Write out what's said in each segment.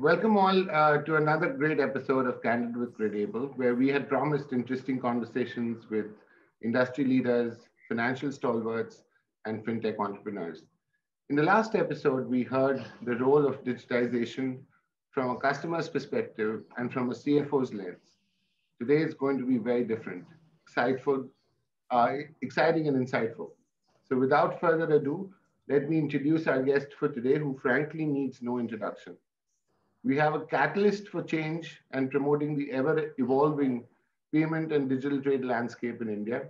Welcome all uh, to another great episode of Candid with CredAble, where we had promised interesting conversations with industry leaders, financial stalwarts, and fintech entrepreneurs. In the last episode, we heard the role of digitization from a customer's perspective and from a CFO's lens. Today is going to be very different, insightful, uh, exciting and insightful. So without further ado, let me introduce our guest for today, who frankly needs no introduction. We have a catalyst for change and promoting the ever evolving payment and digital trade landscape in India.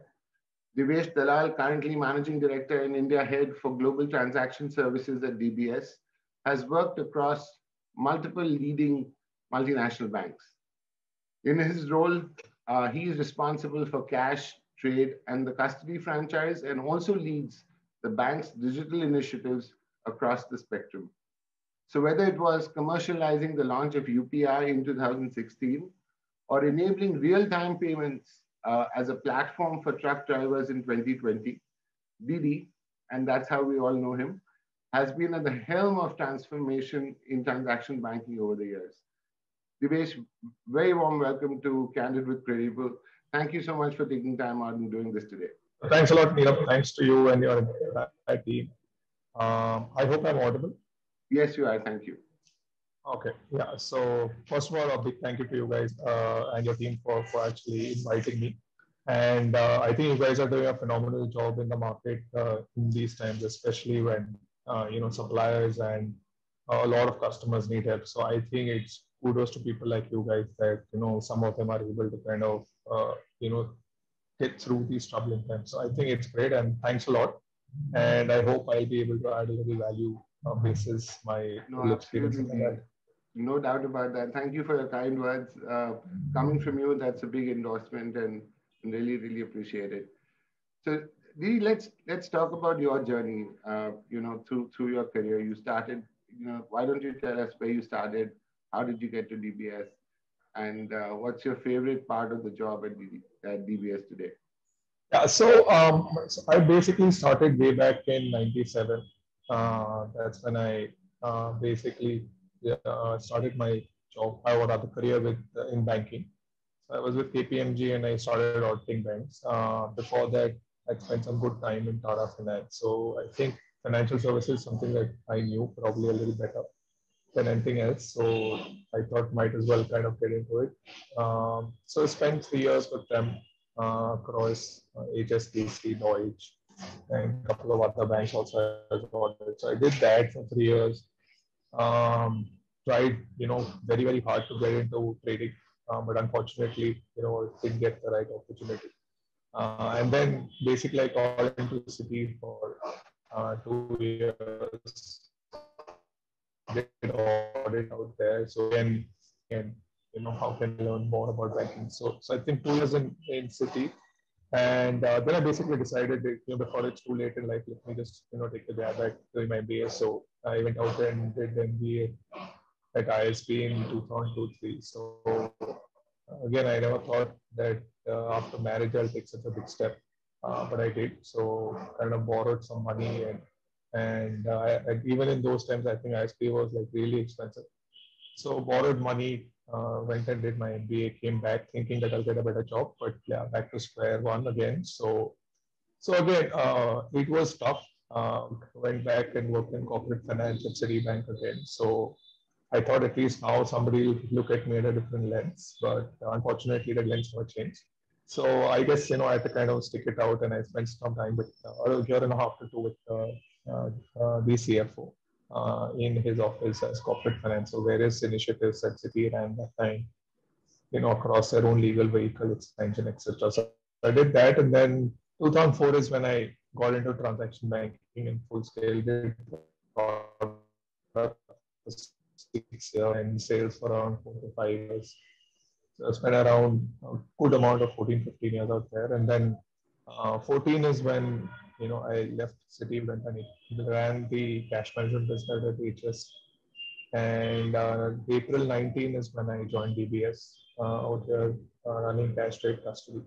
Divyesh Dalal, currently Managing Director and India Head for Global Transaction Services at DBS, has worked across multiple leading multinational banks. In his role, uh, he is responsible for cash, trade, and the custody franchise, and also leads the bank's digital initiatives across the spectrum. So whether it was commercializing the launch of UPI in 2016 or enabling real-time payments uh, as a platform for truck drivers in 2020, Didi, and that's how we all know him, has been at the helm of transformation in transaction banking over the years. Divyesh, very warm welcome to Candid with CredAble. Thank you so much for taking time out and doing this today. Thanks a lot, Nirav. Thanks to you and your team. Um, I hope I'm audible. Yes, you are. Thank you. Okay. Yeah. So first of all, a big thank you to you guys uh, and your team for, for actually inviting me. And uh, I think you guys are doing a phenomenal job in the market uh, in these times, especially when uh, you know suppliers and a lot of customers need help. So I think it's kudos to people like you guys that you know some of them are able to kind of uh, you know get through these troubling times. So I think it's great, and thanks a lot. And I hope I'll be able to add a little value uh, basis my no, experience. No doubt about that. Thank you for your kind words. Uh, coming from you, that's a big endorsement, and really, really appreciate it. So, Didi, let's let's talk about your journey. Uh, you know, through through your career, you started. You know, why don't you tell us where you started? How did you get to DBS? And uh, what's your favorite part of the job at, DD, at DBS today? Yeah, so, um, so I basically started way back in '97. Uh, that's when I uh, basically uh, started my job, I have a career with in banking. So I was with KPMG and I started auditing banks. Before that, I spent some good time in Tata Finance. So I think financial services is something that I knew probably a little better than anything else. So I thought might as well kind of get into it. Um, so I spent three years with them uh, across uh, HSBC, Deutsche, and a couple of other banks also. So I did that for three years. Um, tried, you know, very, very hard to get into trading, um, but unfortunately, you know, didn't get the right opportunity. Uh, and then basically I called into Citi for uh, two years did audit out there. So then, and you know, how can I learn more about banking? So, so I think two years in, in Citi, and uh, then I basically decided that, you know, before it's too late in life, let me just, you know, take the jab at doing my MBA. So I went out and did the MBA at ISB in 2002 So again, I never thought that uh, after marriage I'll take such a big step, uh, but I did. So kind of borrowed some money and and uh, even in those times, I think ISB was like really expensive. So borrowed money, uh, went and did my MBA, came back thinking that I'll get a better job, but yeah, back to square one again. So, so again, uh, it was tough. Um, went back and worked in corporate finance at Citibank again. So I thought at least now somebody will look at me at a different lens, but unfortunately the lens never changed. So I guess you know I had to kind of stick it out, and I spent some time with uh, a year and a half to two with uh, uh, uh, the CFO uh, in his office as corporate finance. So various initiatives at Citi ran that time, you know, across their own legal vehicle expansion, etc. So I did that, and then 2004 is when I got into transaction banking in full scale. Did six years and sales for around four to five years. So I spent around a good amount of 14, 15 years out there. And then uh, 14 is when you know, I left Citi went and ran the cash management business at HS. And uh, April 19 is when I joined DBS uh, out here uh, running cash trade custody.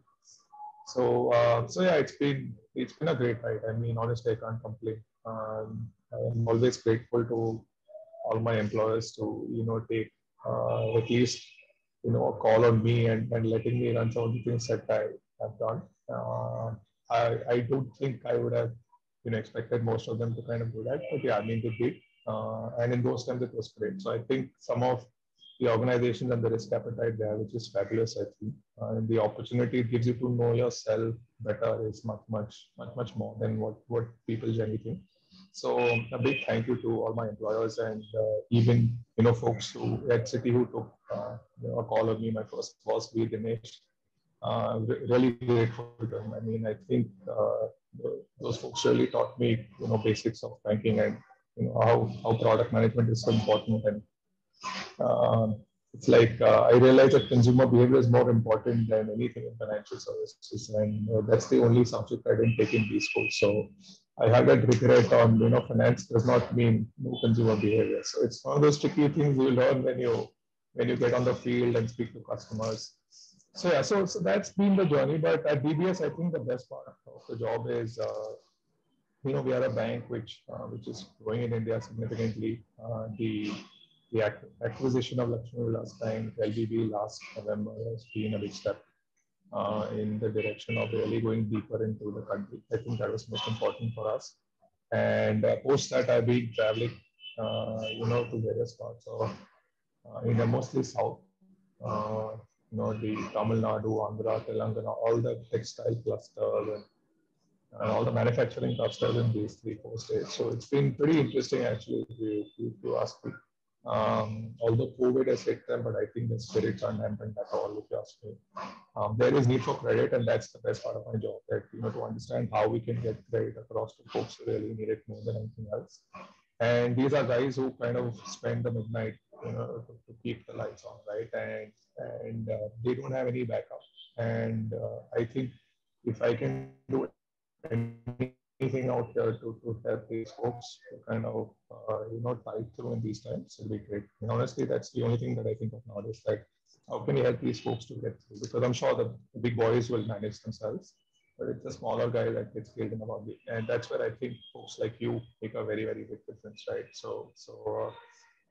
So, uh, so yeah, it's been it's been a great ride. I mean, honestly, I can't complain. Um, I'm always grateful to all my employers to you know take uh, at least you know a call on me and, and letting me run some of the things that I have done. I I don't think I would have you know expected most of them to kind of do that, but yeah, I mean they did, uh, and in those times it was great. So I think some of the organizations and the risk appetite there, which is fabulous, I think. Uh, and the opportunity it gives you to know yourself better is much, much, much, much more than what, what people generally think. So a big thank you to all my employers and uh, even you know folks who at Citi who took uh, you know, a call of me. My first boss, V Dinesh. Uh, really grateful to him. I mean, I think uh, those folks really taught me you know basics of banking and you know how, how product management is so important and um, it's like uh, I realize that consumer behavior is more important than anything in financial services, and uh, that's the only subject I didn't take in B school. So I have that regret on you know finance does not mean no consumer behavior. So it's one of those tricky things you learn when you when you get on the field and speak to customers. So yeah, so, so that's been the journey. But at DBS, I think the best part of the job is uh, you know we are a bank which uh, which is growing in India significantly. Uh, the the acquisition of Lakshmi Vilas Bank, LVB last November has been a big step uh, in the direction of really going deeper into the country. I think that was most important for us. And uh, post that, I've been traveling, uh, you know, to various parts of India, mostly south. You know, the Tamil Nadu, Andhra, Telangana, all the textile clusters and, and all the manufacturing clusters in these three, four states. So it's been pretty interesting actually, if you ask me. Um, although COVID has hit them, but I think the spirits aren't dampened at all, if you ask me. Um, there is need for credit, and that's the best part of my job. That you know to understand how we can get credit across to folks who really need it more than anything else. And these are guys who kind of spend the midnight, you know, to, to keep the lights on, right? And and uh, they don't have any backup. And uh, I think if I can do anything out here to, to help these folks kind of, uh, you know, tide through in these times, it'd be great. And honestly, that's the only thing that I think of nowadays. Like, how can you help these folks to get through? Because I'm sure the big boys will manage themselves, but it's a smaller guy that gets killed in a body. And that's where I think folks like you make a very, very big difference, right? So, so uh,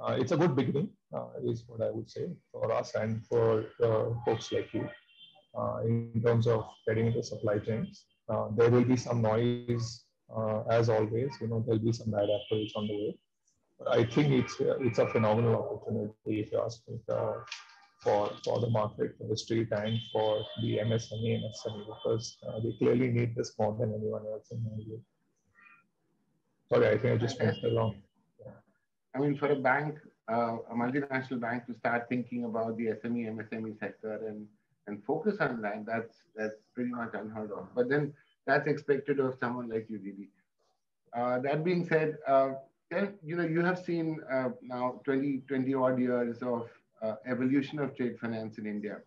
uh, it's a good beginning, uh, is what I would say for us and for uh, folks like you uh, in terms of getting into supply chains. Uh, there will be some noise as always. You know, there'll be some bad apples on the way. But I think it's it's a phenomenal opportunity if you ask me for for the market, for the street, and for the MSME and SME because uh, they clearly need this more than anyone else in my view. Sorry, I think I just went along. I mean, for a bank, uh, a multinational bank to start thinking about the SME, MSME sector and and focus on that, that's that's pretty much unheard of. But then that's expected of someone like you, Didi. Uh, that being said, uh, then you know you have seen uh, now 20, 20 odd years of uh, evolution of trade finance in India.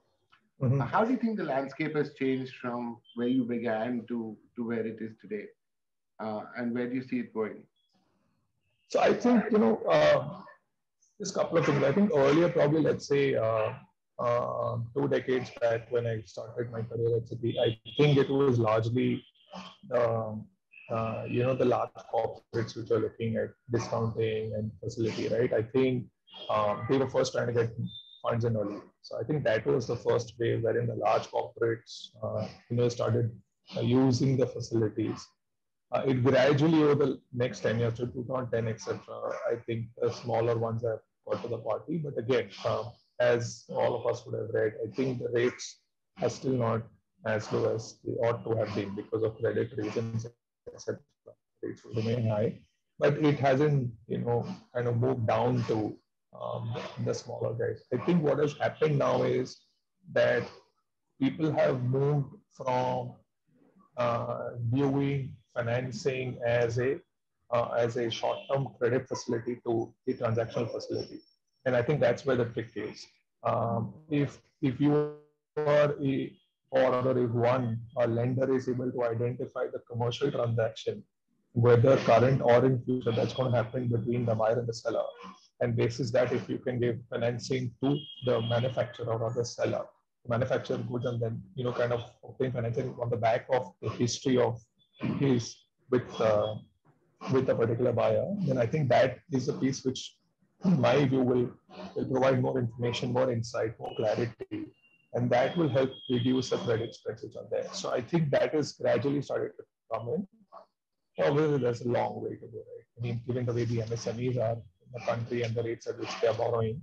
Mm-hmm. how do you think the landscape has changed from where you began to to where it is today, uh, and where do you see it going? So I think you know uh, just a couple of things. I think earlier, probably let's say uh, two decades back when I started my career at Citi, I think it was largely, um, uh, you know, the large corporates which are looking at discounting and facility, right? I think um, they were first trying to get funds in early. So I think that was the first wave wherein the large corporates, uh, you know, started uh, using the facilities. Uh, it gradually over the next 10 years to 2010, etc. I think the smaller ones have got to the party. But again, um, as all of us would have read, I think the rates are still not as low as they ought to have been because of credit reasons, etc. Rates will remain high, but it hasn't, you know, kind of moved down to um, the smaller guys. I think what has happened now is that people have moved from uh, viewing financing as a uh, as a short-term credit facility to a transactional facility. And I think that's where the trick is. Um, if if you are a or if one a lender is able to identify the commercial transaction, whether current or in future, that's going to happen between the buyer and the seller. And basis that, if you can give financing to the manufacturer or the seller, manufacturer goods, and then you know kind of obtain financing on the back of the history of his with uh, with a particular buyer, then I think that is a piece which in my view, will, will provide more information, more insight, more clarity, and that will help reduce the credit spreads which are there. So I think that is gradually started to come in. Obviously, there's a long way to go, right? I mean, given the way the MSMEs are in the country and the rates at which they are borrowing,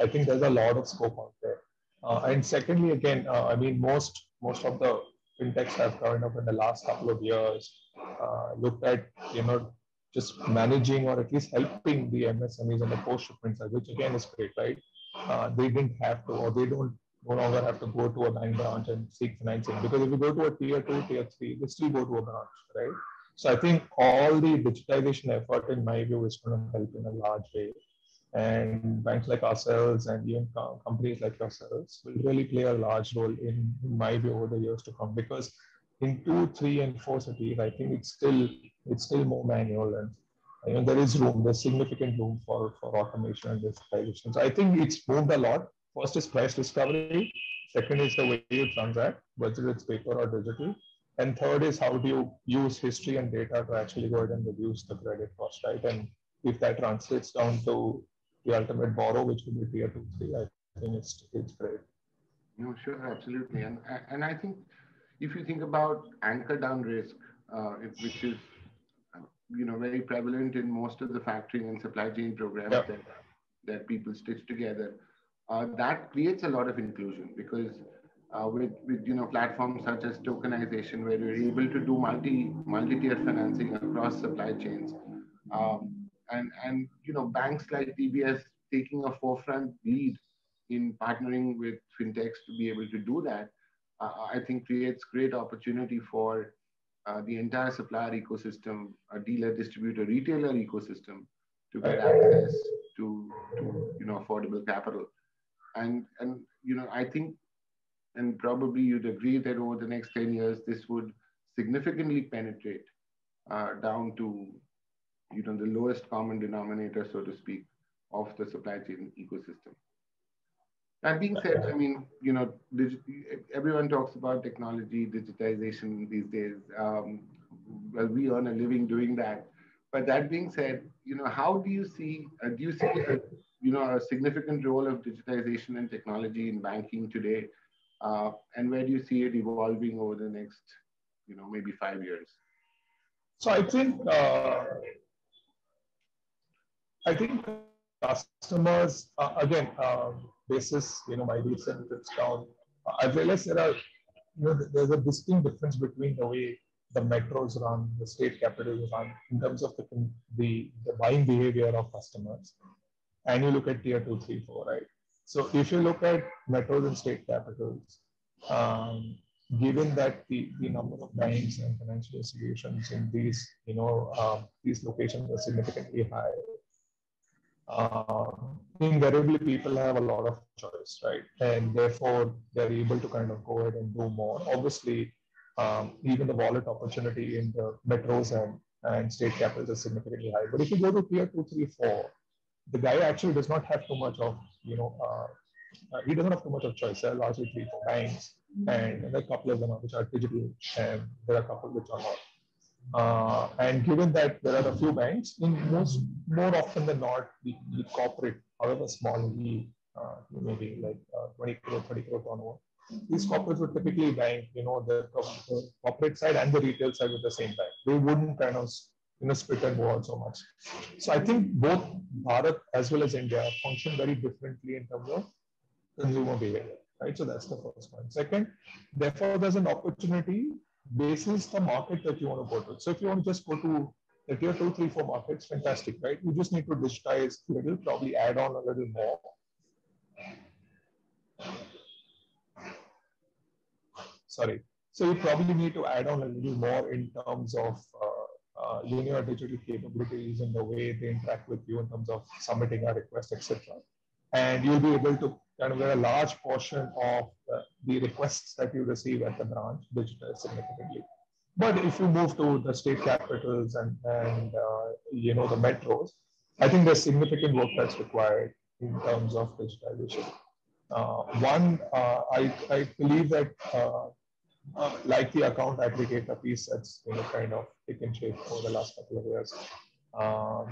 I think there's a lot of scope out there. Uh, and secondly, again, uh, I mean, most most of the fintechs have kind of in the last couple of years uh, looked at you know just managing or at least helping the MSMEs on the post shipment side, which again is great, right? Uh, they didn't have to, or they don't no longer have to go to a bank branch and seek financing because if you go to a tier two, tier three, they still go to a branch, right? So I think all the digitization effort, in my view, is going to help in a large way. And banks like ourselves and even companies like yourselves will really play a large role in, in my view over the years to come because in two, three, and four cities, I think it's still it's still more manual and you know, there is room, there's significant room for, for automation and digitization. So I think it's moved a lot. First is price discovery. Second is the way you transact, whether it's paper or digital. And third is how do you use history and data to actually go ahead and reduce the credit cost, right? And if that translates down to the ultimate borrow, which would be tier two, three, I think it's it's great. No, sure, absolutely. And and I think if you think about anchor down risk, uh, which is you know very prevalent in most of the factoring and supply chain programs yeah. that that people stitch together, uh, that creates a lot of inclusion because uh, with with you know platforms such as tokenization, where you're able to do multi multi tier financing across supply chains. Um, and and you know banks like DBS taking a forefront lead in partnering with fintechs to be able to do that, uh, I think creates great opportunity for uh, the entire supplier ecosystem, a dealer, distributor, retailer ecosystem to get access to, to you know affordable capital, and and you know I think, and probably you'd agree that over the next ten years this would significantly penetrate uh, down to you know, the lowest common denominator, so to speak, of the supply chain ecosystem. That being said, I mean, you know, everyone talks about technology, digitization these days. Um, well, we earn a living doing that. But that being said, you know, how do you see, uh, do you see, a, you know, a significant role of digitization and technology in banking today? Uh, and where do you see it evolving over the next, you know, maybe five years? So I think uh, I think customers, uh, again, um, basis, you know, my recent trips down, uh, I've realized there are, you know, there's a distinct difference between the way the metros run, the state capitals run, in terms of the, the, the buying behavior of customers. And you look at tier two, three, four, right? So if you look at metros and state capitals, um, given that the, the number of banks and financial institutions in these, you know, um, these locations are significantly high, uh, invariably people have a lot of choice, right? And therefore they're able to kind of go ahead and do more. Obviously, um, even the wallet opportunity in the metros and, and state capitals is significantly high. But if you go to tier two, three, four, the guy actually does not have too much of, you know, uh, he doesn't have too much of choice. There are largely three, four banks, and there are a couple of them which are digital, and there are a couple which are not. Uh, and given that there are a few banks, in most more often than not, the, the corporate, however small, the uh, maybe like uh, 20 crore, 30 crore turnover, these corporates would typically bank, you know, the, the, corporate side and the retail side with the same bank. They wouldn't kind of, you know, split and go out so much. So I think both Bharat as well as India function very differently in terms of consumer behavior, right? So that's the first point. Second, therefore, there's an opportunity basis the market that you want to go to. So if you want to just go to the tier two, three, four markets, fantastic, right? You just need to digitize a little, probably add on a little more. Sorry. So you probably need to add on a little more in terms of uh, uh, linear digital capabilities and the way they interact with you in terms of submitting a request, etc. And you'll be able to kind of get a large portion of the requests that you receive at the branch digital significantly. But if you move to the state capitals and, and uh, you know the metros, I think there's significant work that's required in terms of digitization. Uh, one, uh, I, I believe that uh, uh, like the account aggregator piece that's you know kind of taken shape over the last couple of years. Um,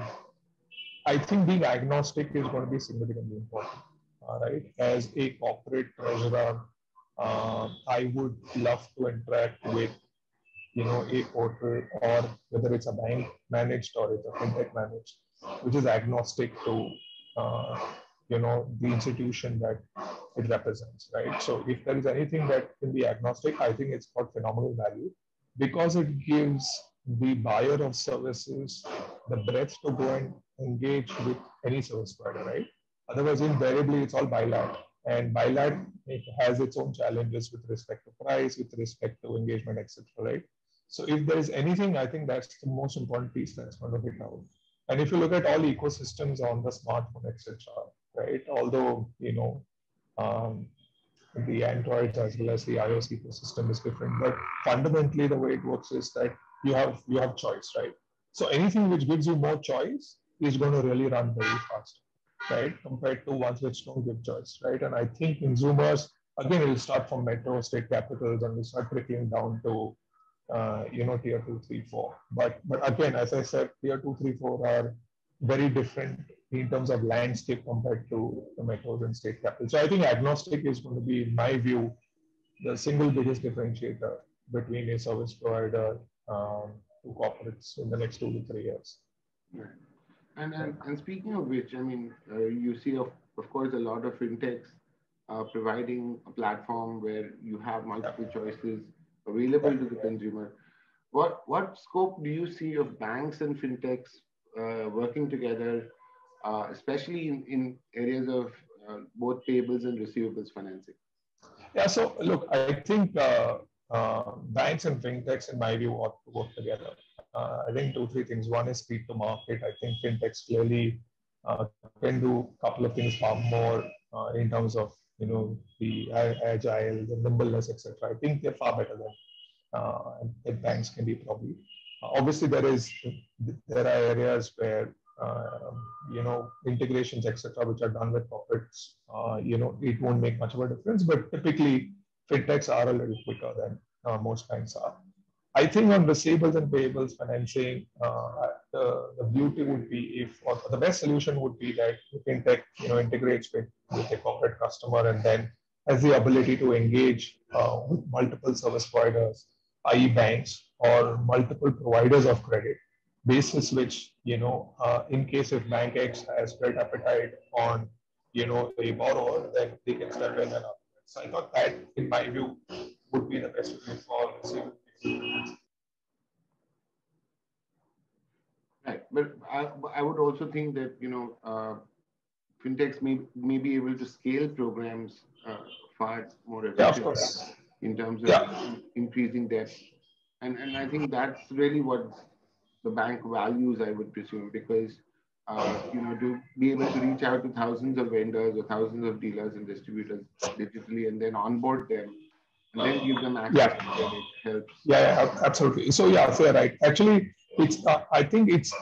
I think being agnostic is going to be significantly important. All right. As a corporate treasurer, uh, I would love to interact with, you know, a portal or whether it's a bank managed or it's a fintech managed, which is agnostic to, uh, you know, the institution that it represents, right? So if there is anything that can be agnostic, I think it's got phenomenal value because it gives the buyer of services the breadth to go and engage with any service provider, right? Otherwise, invariably, it's all bilat. And bilat it has its own challenges with respect to price, with respect to engagement, etc. Right? So if there is anything, I think that's the most important piece that's going to hit out. And if you look at all ecosystems on the smartphone, etc., right? Although you know um, the Android as well as the iOS ecosystem is different, but fundamentally the way it works is that you have you have choice, right? So anything which gives you more choice is going to really run very fast, right? Compared to ones which don't give choice, right? And I think consumers again it'll start from metro state capitals and we start trickling down to uh, you know tier two, three, four. But but again, as I said, tier two, three, four are very different in terms of landscape compared to the metros and state capitals. So I think agnostic is going to be, in my view, the single biggest differentiator between a service provider um, to corporates in the next two to three years. Right. And, and, and speaking of which, I mean, uh, you see, of, of course, a lot of fintechs uh, providing a platform where you have multiple choices available to the consumer. What, what scope do you see of banks and fintechs uh, working together, uh, especially in, in areas of uh, both payables and receivables financing? Yeah, so look, I think uh, uh, banks and fintechs, in my view, ought to work together. Uh, I think two, three things. One is speed to market. I think fintechs clearly uh, can do a couple of things far more uh, in terms of you know the agile, the nimbleness, etc. I think they're far better than uh, banks can be probably. obviously, there is there are areas where uh, you know integrations, etc., which are done with corporates. Uh, you know, it won't make much of a difference, but typically fintechs are a little quicker than uh, most banks are. I think on receivables and payables financing, uh, the, the beauty would be if, or the best solution would be that fintech, you know, integrates with, with a corporate customer and then has the ability to engage uh, with multiple service providers, i.e. banks or multiple providers of credit, basis which, you know, uh, in case if bank X has great appetite on, you know, a borrower, then they can step in and so I thought that, in my view, would be the best way for receiving. Right, but I, I would also think that you know uh, fintechs may, may be able to scale programs uh, far more effectively yeah, in terms of yeah. increasing depth, and and I think that's really what the bank values, I would presume, because uh, you know, to be able to reach out to thousands of vendors or thousands of dealers and distributors digitally and then onboard them then give them access yeah. to it helps. Yeah, yeah, absolutely. So yeah, so right. Actually, it's uh, I think it's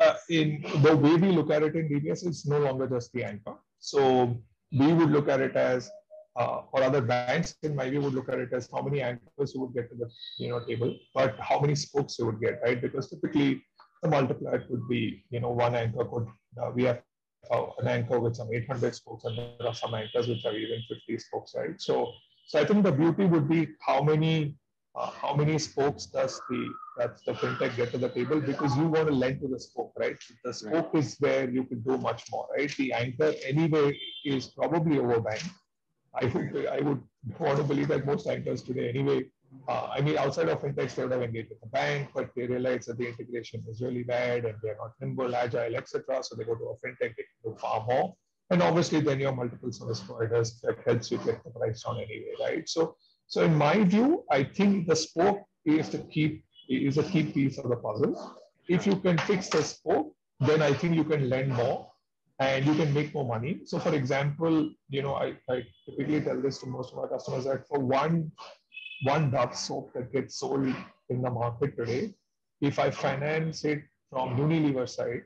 uh, in the way we look at it in DBS, it's no longer just the anchor. So we would look at it as uh, or other banks in my view would look at it as how many anchors you would get to the you know table, but how many spokes you would get, right? Because typically the multiplier could be, you know, one anchor could, uh, we have uh, an anchor with some 800 spokes and there are some anchors which are even 50 spokes, right? So, so I think the beauty would be how many, uh, how many spokes does the, that's the fintech get to the table because you want to lend to the spoke, right? The spoke right. is where you can do much more, right? The anchor anyway is probably overbanked. I would, I would want to believe that most anchors today anyway uh, I mean, outside of fintechs, they would have engaged with the bank, but they realize that the integration is really bad and they're not nimble, agile, etc. So they go to a fintech, they can do far more. And obviously, then you have multiple service providers that helps you get the price down anyway, right? So, so in my view, I think the spoke is the key is a key piece of the puzzle. If you can fix the spoke, then I think you can lend more and you can make more money. So, for example, you know, I, I typically tell this to most of our customers that for one one Dove soap that gets sold in the market today, if I finance it from Unilever side,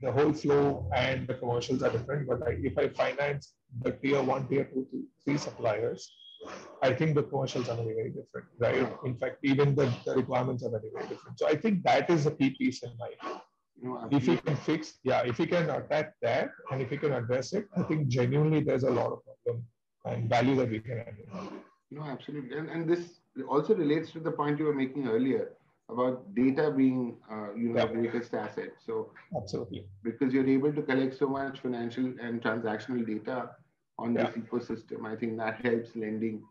the whole flow and the commercials are different. But I, if I finance the tier one, tier two, three suppliers, I think the commercials are very, very different, right? In fact, even the, the requirements are very, very different. So I think that is a key piece in my view. No, if you can fix, yeah, if you can attack that and if you can address it, I think genuinely there's a lot of problem and value that we can add. No, absolutely. And, and this also relates to the point you were making earlier about data being, uh, you know, yeah. the greatest asset. So absolutely, because you're able to collect so much financial and transactional data on yeah. this ecosystem, I think that helps lending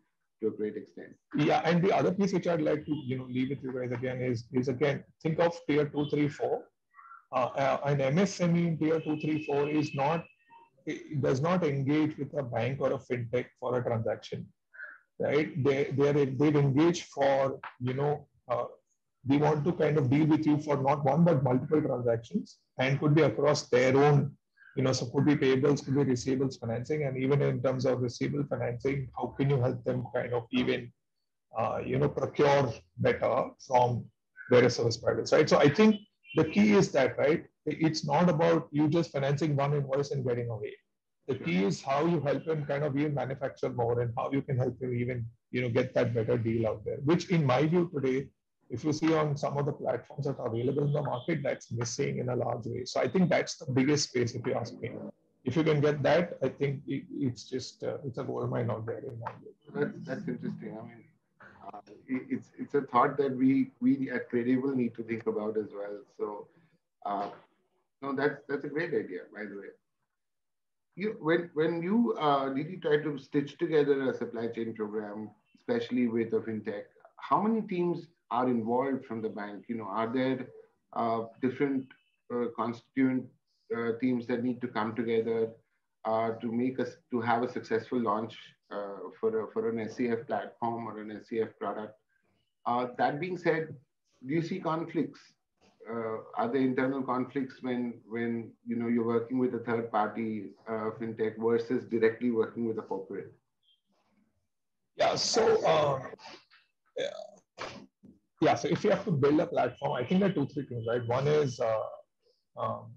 to a great extent. Yeah, and the other piece which I'd like to, you know, leave with you guys again is is again think of tier two, three, four uh, uh an MSME in tier two, three, four is not it does not engage with a bank or a fintech for a transaction, right? They they they've engaged for you know uh, they want to kind of deal with you for not one but multiple transactions and could be across their own you know so could be payables could be receivables financing and even in terms of receivable financing how can you help them kind of even uh, you know procure better from various service providers right so i think the key is that, right? It's not about you just financing one invoice and getting away. The key is how you help them kind of even manufacture more and how you can help them even, you know, get that better deal out there, which in my view today, if you see on some of the platforms that are available in the market, that's missing in a large way. So I think that's the biggest space, if you ask me. If you can get that, I think it, it's just, uh, it's a gold mine out there in view. That's, interesting. I mean, uh, it's it's a thought that we we at CredAble need to think about as well. So, uh, no, that's that's a great idea, by the way. You when when you uh, you try to stitch together a supply chain program, especially with a fintech? How many teams are involved from the bank? You know, are there uh, different uh, constituent uh, teams that need to come together uh, to make us to have a successful launch uh, for, a, for an SCF platform or an SCF product. That being said, do you see conflicts? Are there internal conflicts when when you know you're working with a third party fintech versus directly working with a corporate? Yeah. So uh, yeah. Yeah. So if you have to build a platform, I think there are two three things, right? One is uh, um,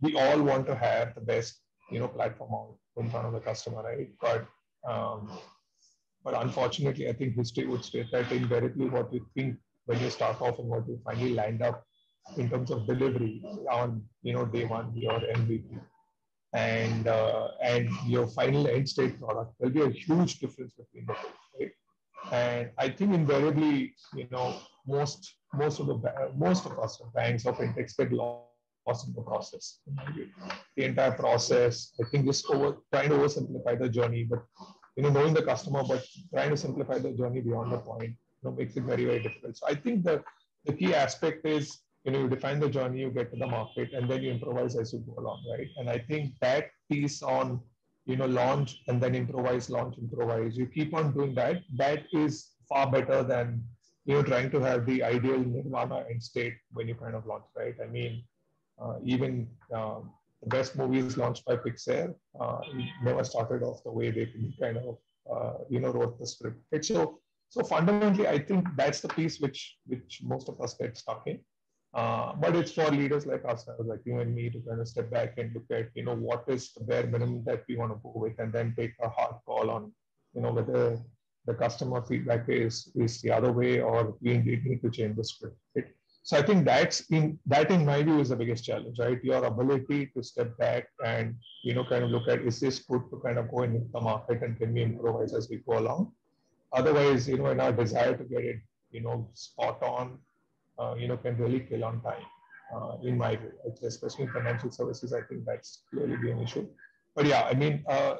we all want to have the best you know platform in front of the customer, right? But um, but unfortunately, I think history would state that invariably what you think when you start off and what you finally land up in terms of delivery on you know day one your MVP and uh, and your final end state product there'll be a huge difference between the two right and I think invariably you know most most of the most of us banks or fintechs get lost in the process the entire process I think just over trying to oversimplify the journey but you know, knowing the customer, but trying to simplify the journey beyond the point, you know, makes it very, very difficult. So I think the, the key aspect is, you know, you define the journey, you get to the market, and then you improvise as you go along, right? And I think that piece on, you know, launch and then improvise, launch, improvise, you keep on doing that. That is far better than, you know, trying to have the ideal nirvana end state when you kind of launch, right? I mean, uh, even um, the best movies launched by Pixar uh, never started off the way they kind of uh, you know wrote the script. Right? So so fundamentally, I think that's the piece which which most of us get stuck in. Uh, but it's for leaders like us, like you and me, to kind of step back and look at you know what is the bare minimum that we want to go with, and then take a hard call on you know whether the customer feedback is is the other way or we indeed need to change the script. Right? So I think that's in that in my view is the biggest challenge, right? Your ability to step back and you know kind of look at is this good to kind of go and hit the market and can we improvise as we go along? Otherwise, you know, in our desire to get it, you know, spot on, you know, can really kill on time. Uh, in my view, especially in financial services, I think that's clearly be an issue. But yeah, I mean, uh,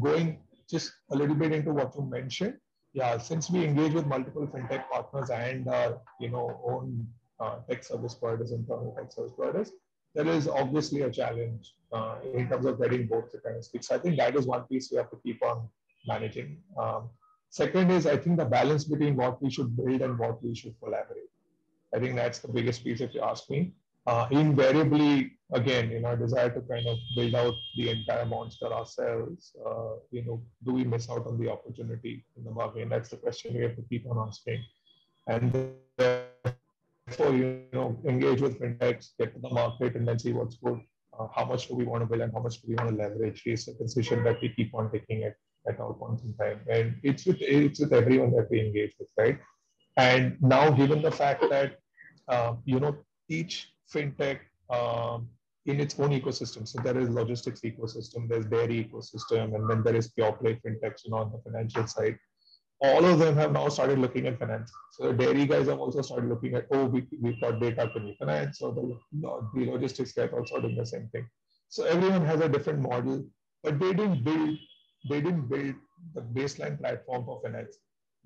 going just a little bit into what you mentioned, yeah, since we engage with multiple fintech partners and our you know own uh, tech service providers, internal tech service providers, there is obviously a challenge uh, in terms of getting both the kind of. So I think that is one piece we have to keep on managing. Um, second is I think the balance between what we should build and what we should collaborate. I think that's the biggest piece if you ask me uh, invariably, again, in our desire to kind of build out the entire monster ourselves, uh, you know, do we miss out on the opportunity in the market? That's the question we have to keep on asking. And therefore, you know, engage with fintechs, get to the market, and then see what's good. Uh, how much do we want to build and how much do we want to leverage is a decision that we keep on taking at, at all points in time. And it's with it's with everyone that we engage with, right? And now, given the fact that uh, you know each fintech um, in its own ecosystem. So there is logistics ecosystem, there's dairy ecosystem, and then there is pure play fintechs you know, on the financial side. All of them have now started looking at finance. So the dairy guys have also started looking at, oh, we, we've got data, can we finance? So the, the logistics guys also doing the same thing. So everyone has a different model, but they didn't build, they didn't build the baseline platform for finance,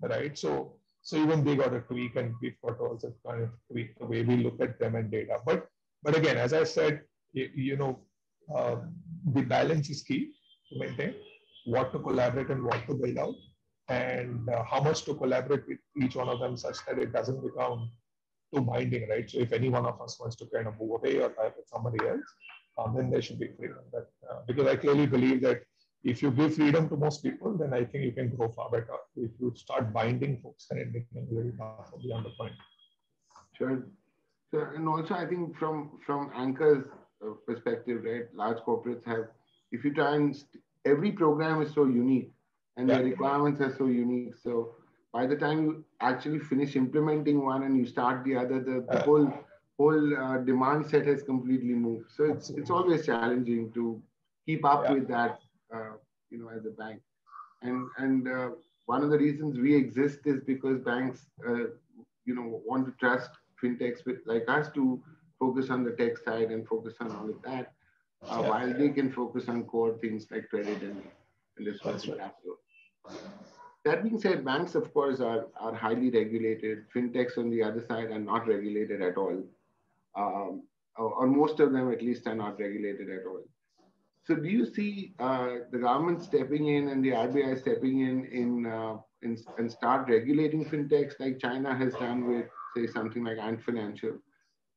right? So so even they got a tweak, and we've got to also kind of tweak the way we look at them and data. But but again, as I said, you, you know, uh, the balance is key to maintain what to collaborate and what to build out, and uh, how much to collaborate with each one of them, such that it doesn't become too binding, right? So if any one of us wants to kind of move away or type with somebody else, um, then there should be freedom. That uh, because I clearly believe that if you give freedom to most people, then I think you can grow far better. If you start binding folks, then it becomes very tough beyond the point. Sure. So, and also I think from from Anchor's uh, perspective, right, large corporates have, if you try and, every program is so unique and yeah. the requirements are so unique. So by the time you actually finish implementing one and you start the other, the, the uh, whole whole uh, demand set has completely moved. So it's, it's always challenging to keep up yeah. with that you know, as a bank. And, and uh, one of the reasons we exist is because banks, uh, you know, want to trust fintechs with, like us to focus on the tech side and focus on all of that, uh, yeah. while they can focus on core things like credit and, and this right. capital. That being said, banks, of course, are, are highly regulated. Fintechs on the other side are not regulated at all. Um, or, or, most of them, at least, are not regulated at all. So do you see uh, the government stepping in and the RBI stepping in in, uh, in, and start regulating fintechs like China has done with say something like Ant Financial?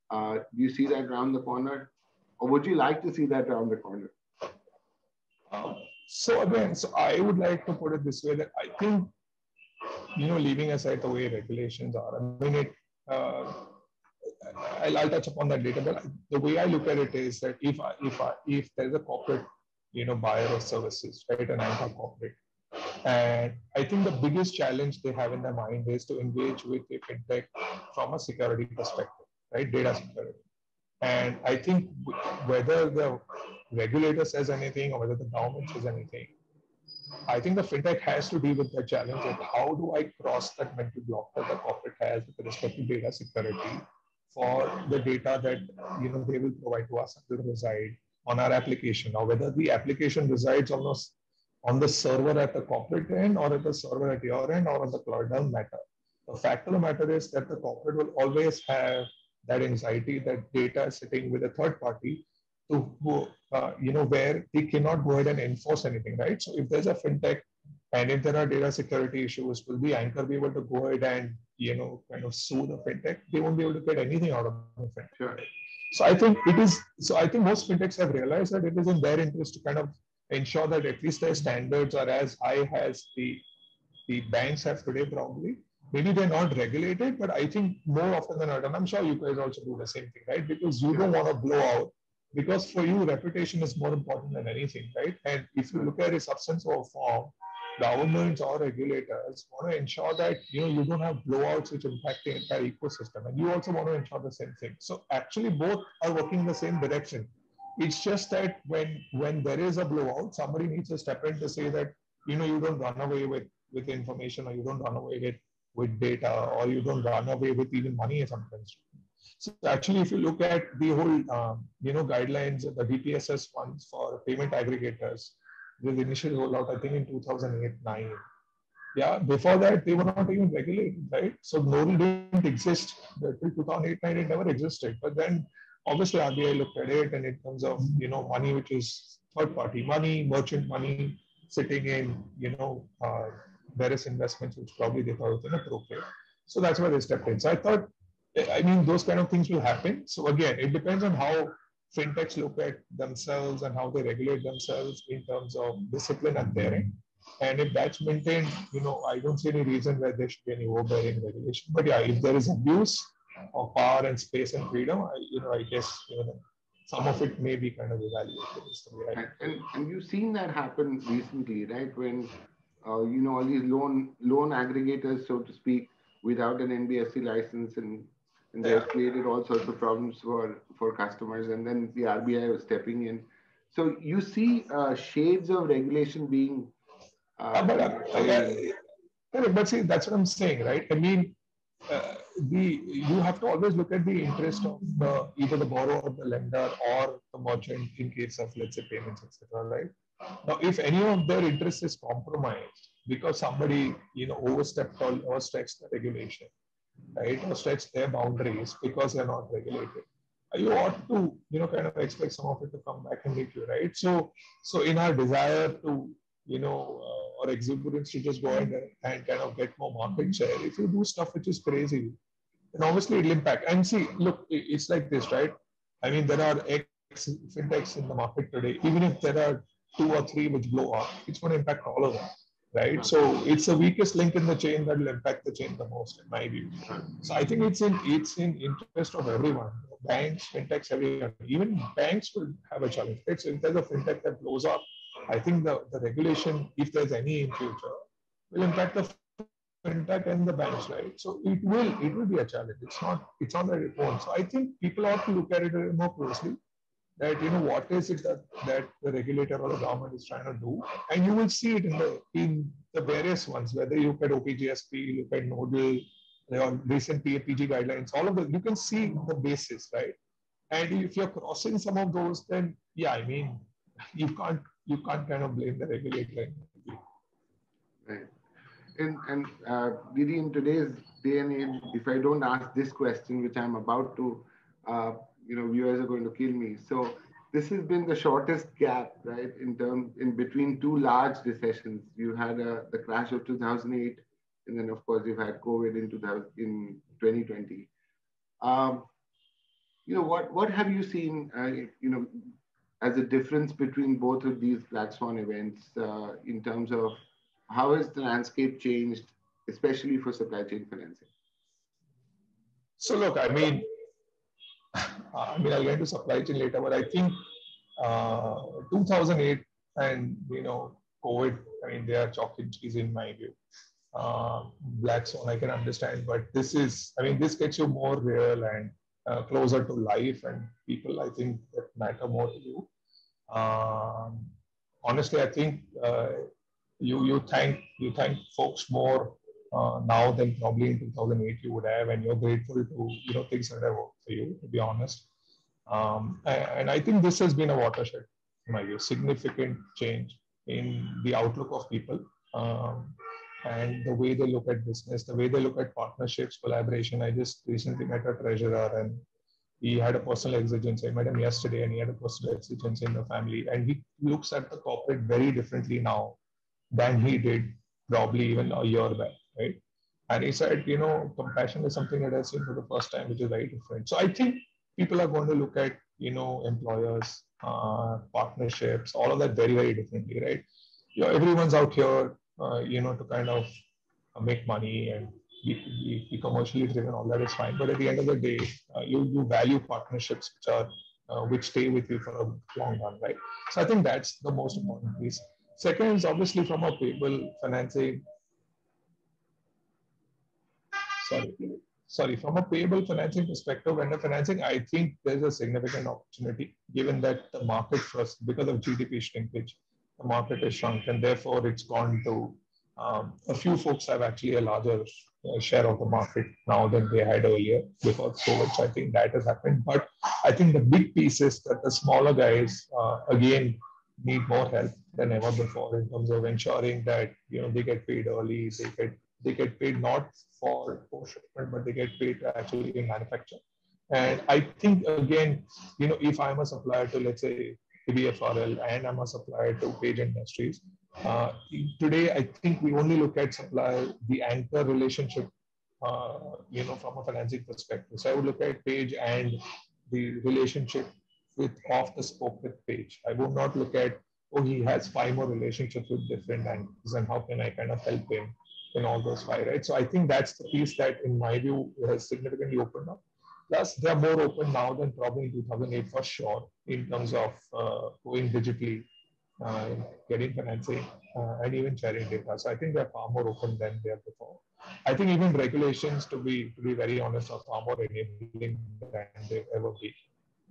Uh, do you see that around the corner, or would you like to see that around the corner? Um, so again, so I would like to put it this way that I think, you know, leaving aside the way regulations are, I mean, it, uh, I'll, I'll, touch upon that later. But the way I look at it is that if I, if I, if there's a corporate, you know, buyer of services, right, and I'm a corporate, and I think the biggest challenge they have in their mind is to engage with a fintech from a security perspective, right, data security. And I think whether the regulator says anything or whether the government says anything, I think the fintech has to deal with the challenge of how do I cross that mental block that the corporate has with respect to data security for the data that you know they will provide to us will reside on our application or whether the application resides on the, on the server at the corporate end or at the server at your end or on the cloud doesn't matter. The fact of the matter is that the corporate will always have that anxiety that data is sitting with a third party to uh, you know where they cannot go ahead and enforce anything, right? So if there's a fintech and if there are data security issues, will the anchor be able to go ahead and you know kind of sue the fintech? They won't be able to get anything out of the fintech. Sure. So I think it is. So I think most fintechs have realized that it is in their interest to kind of ensure that at least their standards are as high as the the banks have today, probably. Maybe they're not regulated, but I think more often than not, and I'm sure you guys also do the same thing, right? Because you don't want to blow out because for you, reputation is more important than anything, right? And if you look at a substance or form, governments or regulators want to ensure that you know you don't have blowouts which impact the entire ecosystem, and you also want to ensure the same thing. So actually, both are working in the same direction. It's just that when when there is a blowout, somebody needs to step in to say that you know you don't run away with with information, or you don't run away with with data, or you don't run away with even money sometimes. So actually, if you look at the whole, um, you know, guidelines, the DPSS ones for payment aggregators, the initial rollout, I think in 2008, 9. Yeah, before that, they were not even regulated, right? So Nodal didn't exist. Till 2008, 9, it never existed. But then obviously RBI looked at it and in terms of, you know, money, which is third party money, merchant money sitting in, you know, uh, various investments, which probably they thought was inappropriate. So that's why they stepped in. So I thought I mean, those kind of things will happen. So again, it depends on how fintechs look at themselves and how they regulate themselves in terms of discipline and end. And if that's maintained, you know, I don't see any reason why there should be any overbearing regulation. But yeah, if there is abuse of power and space and freedom, I, you know, I guess you know, some of it may be kind of evaluated. And, and, and you've seen that happen recently, right? When uh, you know all these loan loan aggregators, so to speak, without an NBFC license and and they have created all sorts of problems for for customers. And then the RBI was stepping in. So you see uh, shades of regulation being. Uh, but, uh, but see, that's what I'm saying, right? I mean, uh, the you have to always look at the interest of the either the borrower, the lender, or the merchant in case of let's say payments, etc. Right? Now, if any of their interest is compromised because somebody you know overstepped or overstretched the regulation, right, or stretch their boundaries because they're not regulated, you ought to you know kind of expect some of it to come back and hit you, right? So, so in our desire to you know uh, or exuberance to just go and, and kind of get more market share, if you do stuff which is crazy, then obviously it'll impact. And see, look, it's like this, right? I mean, there are X fintechs in the market today. Even if there are two or three which blow up, it's going to impact all of them, right? So it's the weakest link in the chain that will impact the chain the most, in my view. So I think it's in it's in interest of everyone, banks, fintechs, everyone. Even banks will have a challenge. It's if there's a fintech that blows up, I think the, the regulation, if there's any in future, will impact the fintech and the banks, right? So it will it will be a challenge. It's not it's not it won't. So I think people ought to look at it more closely that you know what is it that, that the regulator or the government is trying to do? And you will see it in the in the various ones whether you look at opgsp you look at nodal the recent PAPG guidelines all of them you can see the basis right? And if you're crossing some of those then yeah i mean you can't you can't kind of blame the regulator. Right. And and uh, Didi, in today's day and age if i don't ask this question which i'm about to uh, you know viewers are going to kill me. So this has been the shortest gap right in terms in between two large recessions. You had a, the crash of 2008 and then of course you've had covid in 2000 in 2020 um, you know what what have you seen uh, you know as a difference between both of these black swan events uh, in terms of how has the landscape changed especially for supply chain financing? So look i mean I mean, I'll get into supply chain later, but I think uh, 2008 and, you know, COVID, I mean, they are chalk and cheese in my view. Uh, Black Swan, I can understand, but this is, I mean, this gets you more real and uh, closer to life and people, I think, that matter more to you. Um, honestly, I think uh, you you thank you thank folks more uh, now than probably in 2008 you would have, and you're grateful to you know things that have worked for you, to be honest. Um, and I think this has been a watershed, in my view, significant change in the outlook of people um, and the way they look at business, the way they look at partnerships, collaboration. I just recently met a treasurer and he had a personal exigency. I met him yesterday and he had a personal exigency in the family. And he looks at the corporate very differently now than he did probably even a year back right? And he said, you know, compassion is something that I've seen for the first time, which is very different. So I think people are going to look at, you know, employers, uh, partnerships, all of that very, very differently, right? You know, everyone's out here, uh, you know, to kind of make money and be, be, be, commercially driven, all that is fine. But at the end of the day, uh, you, you value partnerships which are uh, which stay with you for a long run, right? So I think that's the most important piece. Second is obviously from a payable financing sorry, sorry, from a payable financing perspective, vendor financing, I think there's a significant opportunity given that the market first, because of GDP shrinkage, the market has shrunk and therefore it's gone to um, a few folks have actually a larger uh, share of the market now than they had earlier because. So I think that has happened. But I think the big piece is that the smaller guys, uh, again, need more help than ever before in terms of ensuring that you know they get paid early, they get they get paid not for shipment, but they get paid actually in manufacture. And I think again, you know, if I'm a supplier to let's say ABFRL and I'm a supplier to Page Industries, uh, today I think we only look at supplier the anchor relationship, uh, you know, from a financing perspective. So I would look at Page and the relationship with off the spoke with Page. I would not look at oh he has five more relationships with different anchors and how can I kind of help him in all those five, right? So I think that's the piece that, in my view, has significantly opened up. Plus, they're more open now than probably in 2008 for sure, in terms of uh, going digitally, uh, getting financing, uh, and even sharing data. So I think they're far more open than they were before. I think even regulations, to be to be very honest, are far more enabling than they've ever been.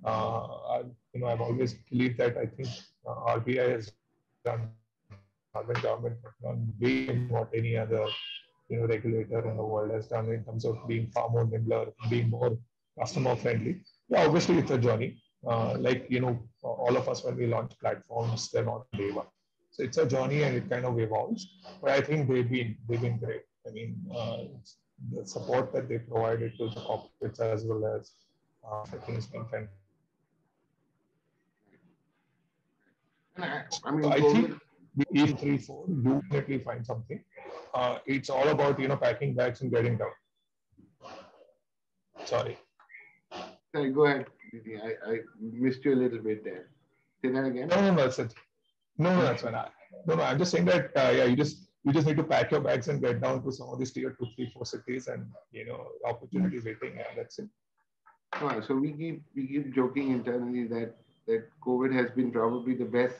Uh, I, you know, I've always believed that I think uh, RBI has done, government government done way what any other you know regulator in the world has done in terms of being far more nimbler, being more customer friendly. Yeah, obviously it's a journey. Uh, like you know, all of us when we launch platforms, they're not day one. So it's a journey and it kind of evolves. But I think they've been they've been great. I mean, uh, the support that they provided to the corporates as well as uh, I think it's been fantastic. I, mean, so I think the three four you definitely find something. Uh, it's all about you know packing bags and getting down. Sorry. Sorry, go ahead. I, I missed you a little bit there. Say that again. No, no, no, that's it. No, no, that's fine. no, no, I'm just saying that uh, yeah, you just you just need to pack your bags and get down to some of these tier two, three, four cities, and you know, opportunity waiting. Yeah, that's it. Oh, so we keep we keep joking internally that that COVID has been probably the best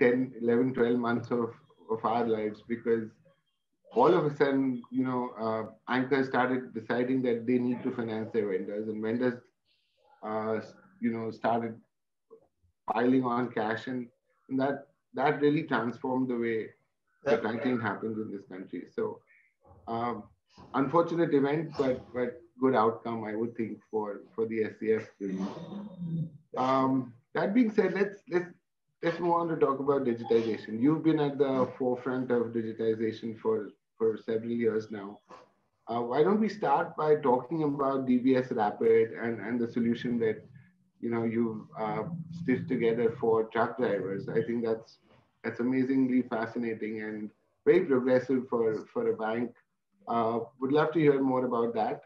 10, 11, 12 months of, of our lives because all of a sudden, you know, uh, Anchor started deciding that they need to finance their vendors, and vendors, uh, you know, started piling on cash, and, and that that really transformed the way the banking happens in this country. So, um, unfortunate event, but but good outcome, I would think, for for the SCF. Um, that being said, let's let's let's move on to talk about digitization. You've been at the forefront of digitization for for several years now. Uh, why don't we start by talking about DBS Rapid and and the solution that you know you've uh, stitched together for truck drivers? I think that's that's amazingly fascinating and very progressive for, for a bank. Uh, would love to hear more about that.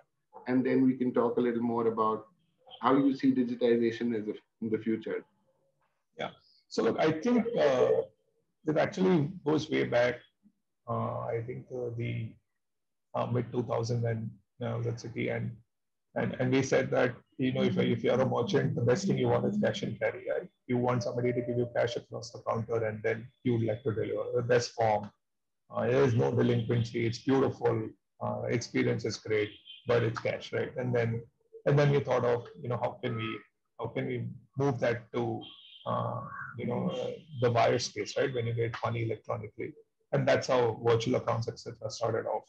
And then we can talk a little more about how you see digitization as a, in the future. So look, I think uh, it actually goes way back. Uh, I think uh, the uh, mid 2000 and uh, that Citi and and and we said that you know if, if you're a merchant, the best thing you want is cash and carry. Right? You want somebody to give you cash across the counter, and then you would like to deliver the best form. Uh, there is no delinquency. It's beautiful. Uh, experience is great, but it's cash, right? And then and then we thought of you know how can we how can we move that to uh, you know uh, the buyer space, right? When you get money electronically, and that's how virtual accounts etc. started off.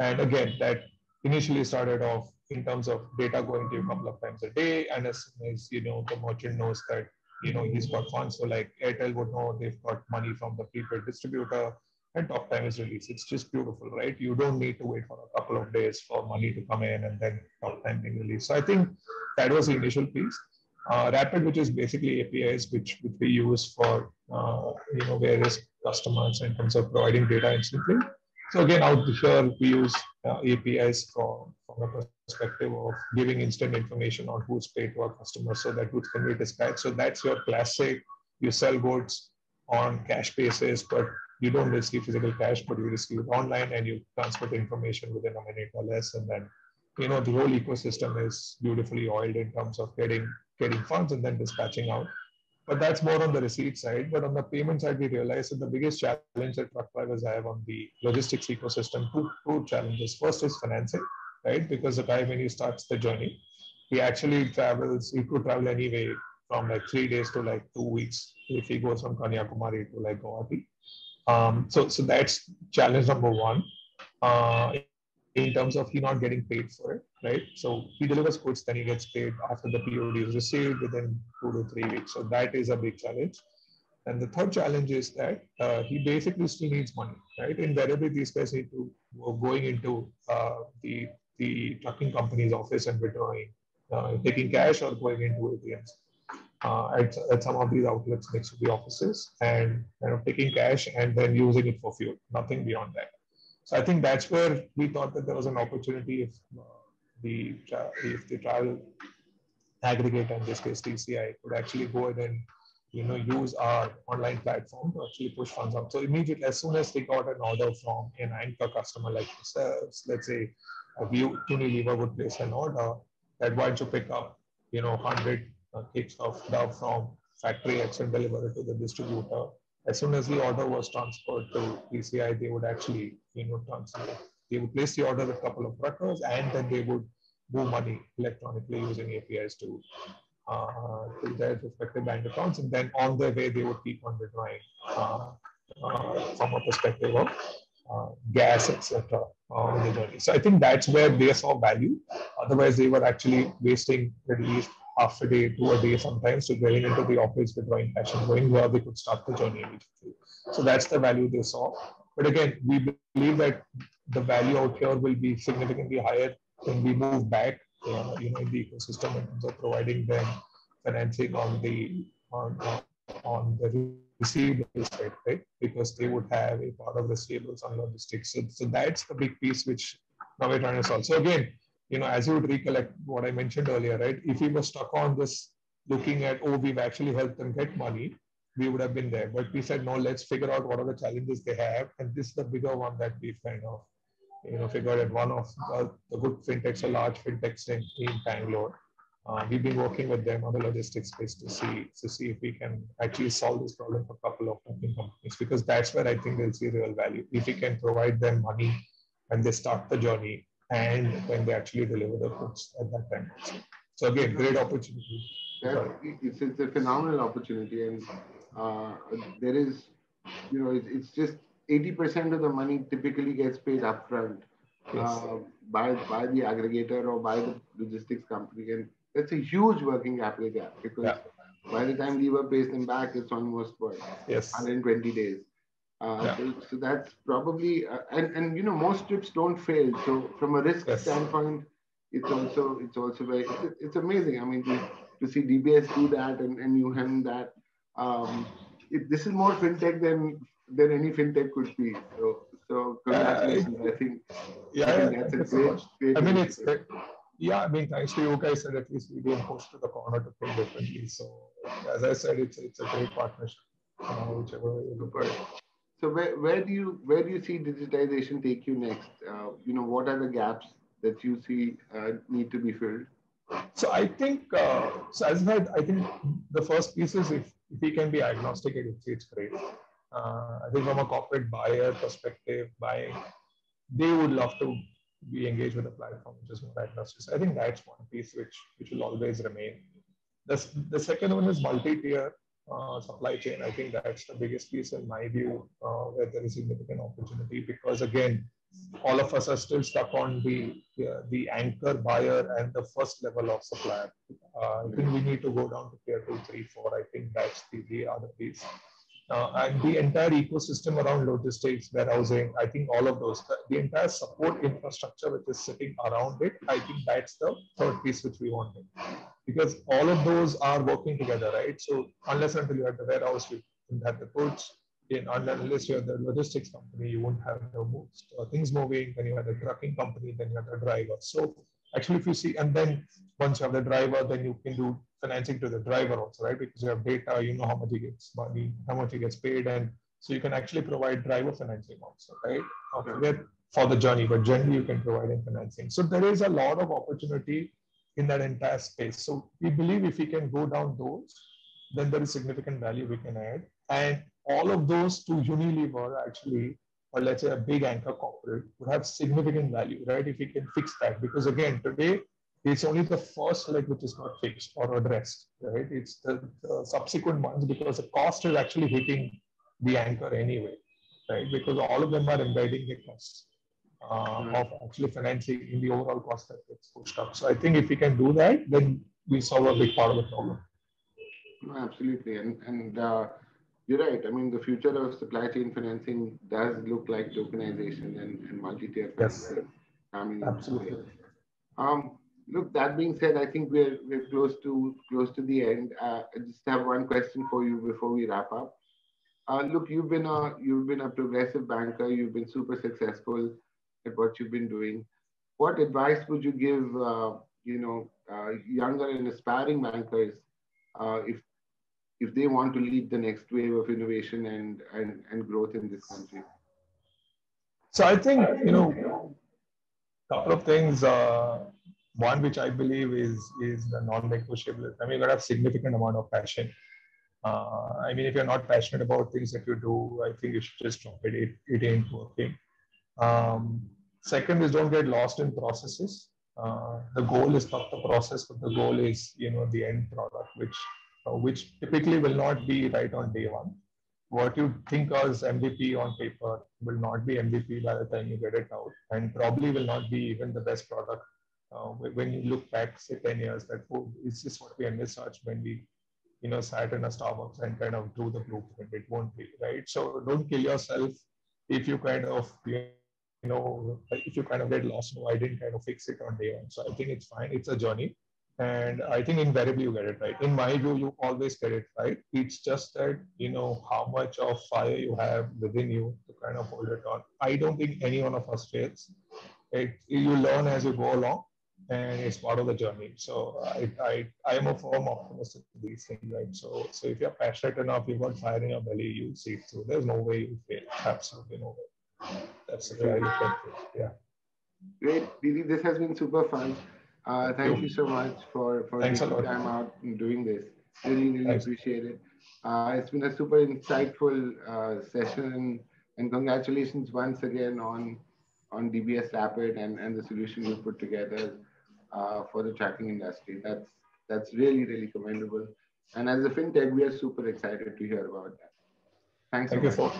And again, that initially started off in terms of data going to you a couple of times a day. And as soon as you know the merchant knows that you know he's got funds, so like Airtel would know they've got money from the prepaid distributor, and talk time is released. It's just beautiful, right? You don't need to wait for a couple of days for money to come in and then talk time being released. So I think that was the initial piece. Uh, Rapid, which is basically APIs, which, which we use for uh, you know various customers in terms of providing data instantly. So again, out here we use uh, APIs from, from a perspective of giving instant information on who's paid to our customers so that goods can be dispatched. So that's your classic, you sell goods on cash basis, but you don't receive physical cash, but you receive it online and you transfer the information within a minute or less. And then, you know, the whole ecosystem is beautifully oiled in terms of getting, getting funds and then dispatching out. But that's more on the receipt side. But on the payment side, we realize that the biggest challenge that truck drivers have on the logistics ecosystem, two, two challenges. First is financing, right? Because the guy, when he starts the journey, he actually travels, he could travel anyway from like three days to like two weeks if he goes from Kanyakumari to like Guwahati. Um, so, so that's challenge number one. Uh, in terms of he not getting paid for it, right? So he delivers goods, then he gets paid after the POD is received within two to three weeks. So that is a big challenge. And the third challenge is that uh, he basically still needs money, right? Invariably, these guys need to going into uh, the the trucking company's office and withdrawing, uh, taking cash or going into ATMs. Uh, at, at some of these outlets next to the offices and kind of taking cash and then using it for fuel, nothing beyond that. So I think that's where we thought that there was an opportunity if uh, the if the travel aggregator, in this case TCI, could actually go ahead and you know use our online platform to actually push funds out. So immediately, as soon as they got an order from an anchor customer like yourselves, let's say a view Unilever would place an order that wants to pick up you know 100 uh, kits of Dove from factory X and deliver it to the distributor as soon as the order was transferred to TCI, they would actually, you know, transfer They would place the order with a couple of truckers, and then they would move money electronically using APIs to uh, to their respective bank accounts, and then on their way they would keep on withdrawing uh, uh, from a perspective of uh, gas, etc. on the journey. So I think that's where they saw value. Otherwise, they were actually wasting at least half a day to a day sometimes to going into the office withdrawing cash and going where they could start the journey immediately. So that's the value they saw. But again, we believe that the value out here will be significantly higher when we move back, uh, you know, in the ecosystem in terms of providing them financing on the on, on the receivables side, right? Because they would have a part of receivables on logistics. So, so that's the big piece which now we're trying to solve. So again, you know, as you would recollect what I mentioned earlier, right? If we were stuck on this looking at, oh, we've actually helped them get money, we would have been there. But we said, no, let's figure out what are the challenges they have. And this is the bigger one that we've kind of, you know, figured out one of the, good fintechs, a large fintechs in, in Bangalore. Uh, we've been working with them on the logistics space to see to see if we can actually solve this problem for a couple of companies because that's where I think they'll see real value. If we can provide them money when they start the journey and when they actually deliver the goods at that time. So again, great opportunity. it's, it's a phenomenal opportunity, and uh, there is, you know, it's, it's just 80% of the money typically gets paid upfront yes. uh, by by the aggregator or by the logistics company, and that's a huge working capital gap because yeah. by the time Lever pays them back, it's almost what yes 120 days. Uh, yeah. so, so, that's probably uh, and and you know most trips don't fail. So from a risk yes. standpoint, it's also it's also very it's, it's amazing. I mean to, to see DBS do that and and you have that. Um, it, this is more fintech than than any fintech could be. So so congratulations. Uh, I think yeah, I think that's a great, great. I mean it's. yeah, I mean, thanks to you guys, said at least we didn't push to the corner to think differently. So, as I said, it's it's a great partnership, uh, whichever way you look at it. So where, where do you where do you see digitization take you next? Uh, you know, what are the gaps that you see uh, need to be filled? So I think, uh, so as I said, I think the first piece is if, if we can be agnostic, it's, it's great. Uh, I think from a corporate buyer perspective, buying, they would love to be engaged with the platform, which is more agnostic. So I think that's one piece which, which will always remain. The, the second one is multi-tier uh, supply chain. I think that's the biggest piece in my view uh, where there is significant opportunity because again, all of us are still stuck on the uh, the anchor buyer and the first level of supplier. Uh, I think we need to go down to tier two, three, four. I think that's the, the other piece. Uh, and the entire ecosystem around logistics, warehousing, I think all of those, the, entire support infrastructure which is sitting around it, I think that's the third piece which we wanted. Because all of those are working together, right? So unless until you have the warehouse, you don't have the goods, in, unless you have the logistics company, you won't have the moves, uh, things moving, then you have the trucking company, then you have the driver. So actually if you see, and then once you have the driver, then you can do financing to the driver also, right? Because you have data, you know how much he gets money, how much he gets paid, and so you can actually provide driver financing also, right? Okay. For the journey, but generally you can provide in financing. So there is a lot of opportunity in that entire space. So we believe if we can go down those, then there is significant value we can add. And all of those to Unilever actually, or let's say a big anchor corporate, would have significant value, right? If we can fix that. Because again, today it's only the first leg which is not fixed or addressed, right? It's the, the subsequent ones because the cost is actually hitting the anchor anyway, right? Because all of them are embedding the costs uh, of actually financing in the overall cost that gets pushed up. So I think if we can do that, then we solve a big part of the problem. absolutely, and and uh, you're right. I mean, the future of supply chain financing does look like tokenization and, and multi-tier. Yes. I mean, absolutely. Um, look, that being said, I think we're we're close to close to the end. Uh, I just have one question for you before we wrap up. Uh, look, you've been a you've been a progressive banker. You've been super successful at what you've been doing. What advice would you give, uh, you know, uh, younger and aspiring bankers uh, if if they want to lead the next wave of innovation and and, and growth in this country? So I think you know, a couple of things. Uh, one which I believe is is the non-negotiable. I mean, you got to have significant amount of passion. Uh, I mean, if you're not passionate about things that you do, I think you should just drop it. It, it ain't working. Um, second is don't get lost in processes. Uh, the goal is not the process, but the goal is you know the end product, which uh, which typically will not be right on day one. What you think as MVP on paper will not be MVP by the time you get it out, and probably will not be even the best product uh, when you look back, say 10 years, that oh, is this what we envisaged when we, you know, sat in a Starbucks and kind of do the blueprint? It won't be, right? So don't kill yourself if you kind of, you know, if you kind of get lost. No, I didn't kind of fix it on day one. So I think it's fine. It's a journey. And I think invariably you get it right. In my view, you always get it right. It's just that, you know, how much of fire you have within you to kind of hold it on. I don't think any one of us fails. It, you learn as you go along and it's part of the journey. So I, I, I am a firm optimist of these things, right? So, so if you're passionate enough, you've got fire in your belly, you see it through. There's no way you fail. Absolutely no way. That's I look. Yeah. Great, Didi. This has been super fun. Uh, thank you. you. so much for for taking time out and doing this. Really, really Thanks. appreciate it. Uh, it's been a super insightful uh, session, and congratulations once again on on DBS Rapid and, and the solution you put together uh, for the tracking industry. That's that's really really commendable. And as a fintech, we are super excited to hear about that. Thanks. Thank so you for.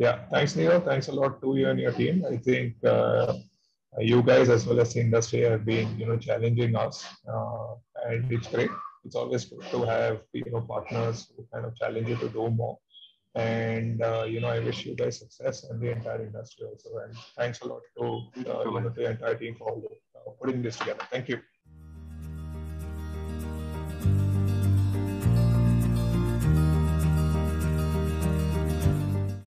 Yeah, thanks, Neil. Thanks a lot to you and your team. I think uh, you guys, as well as the industry, have been you know challenging us, uh, and it's great. It's always good to have you know partners who kind of challenge you to do more. And uh, you know, I wish you guys success and the entire industry also. And thanks a lot to uh, you know, the entire team for all putting this together. Thank you.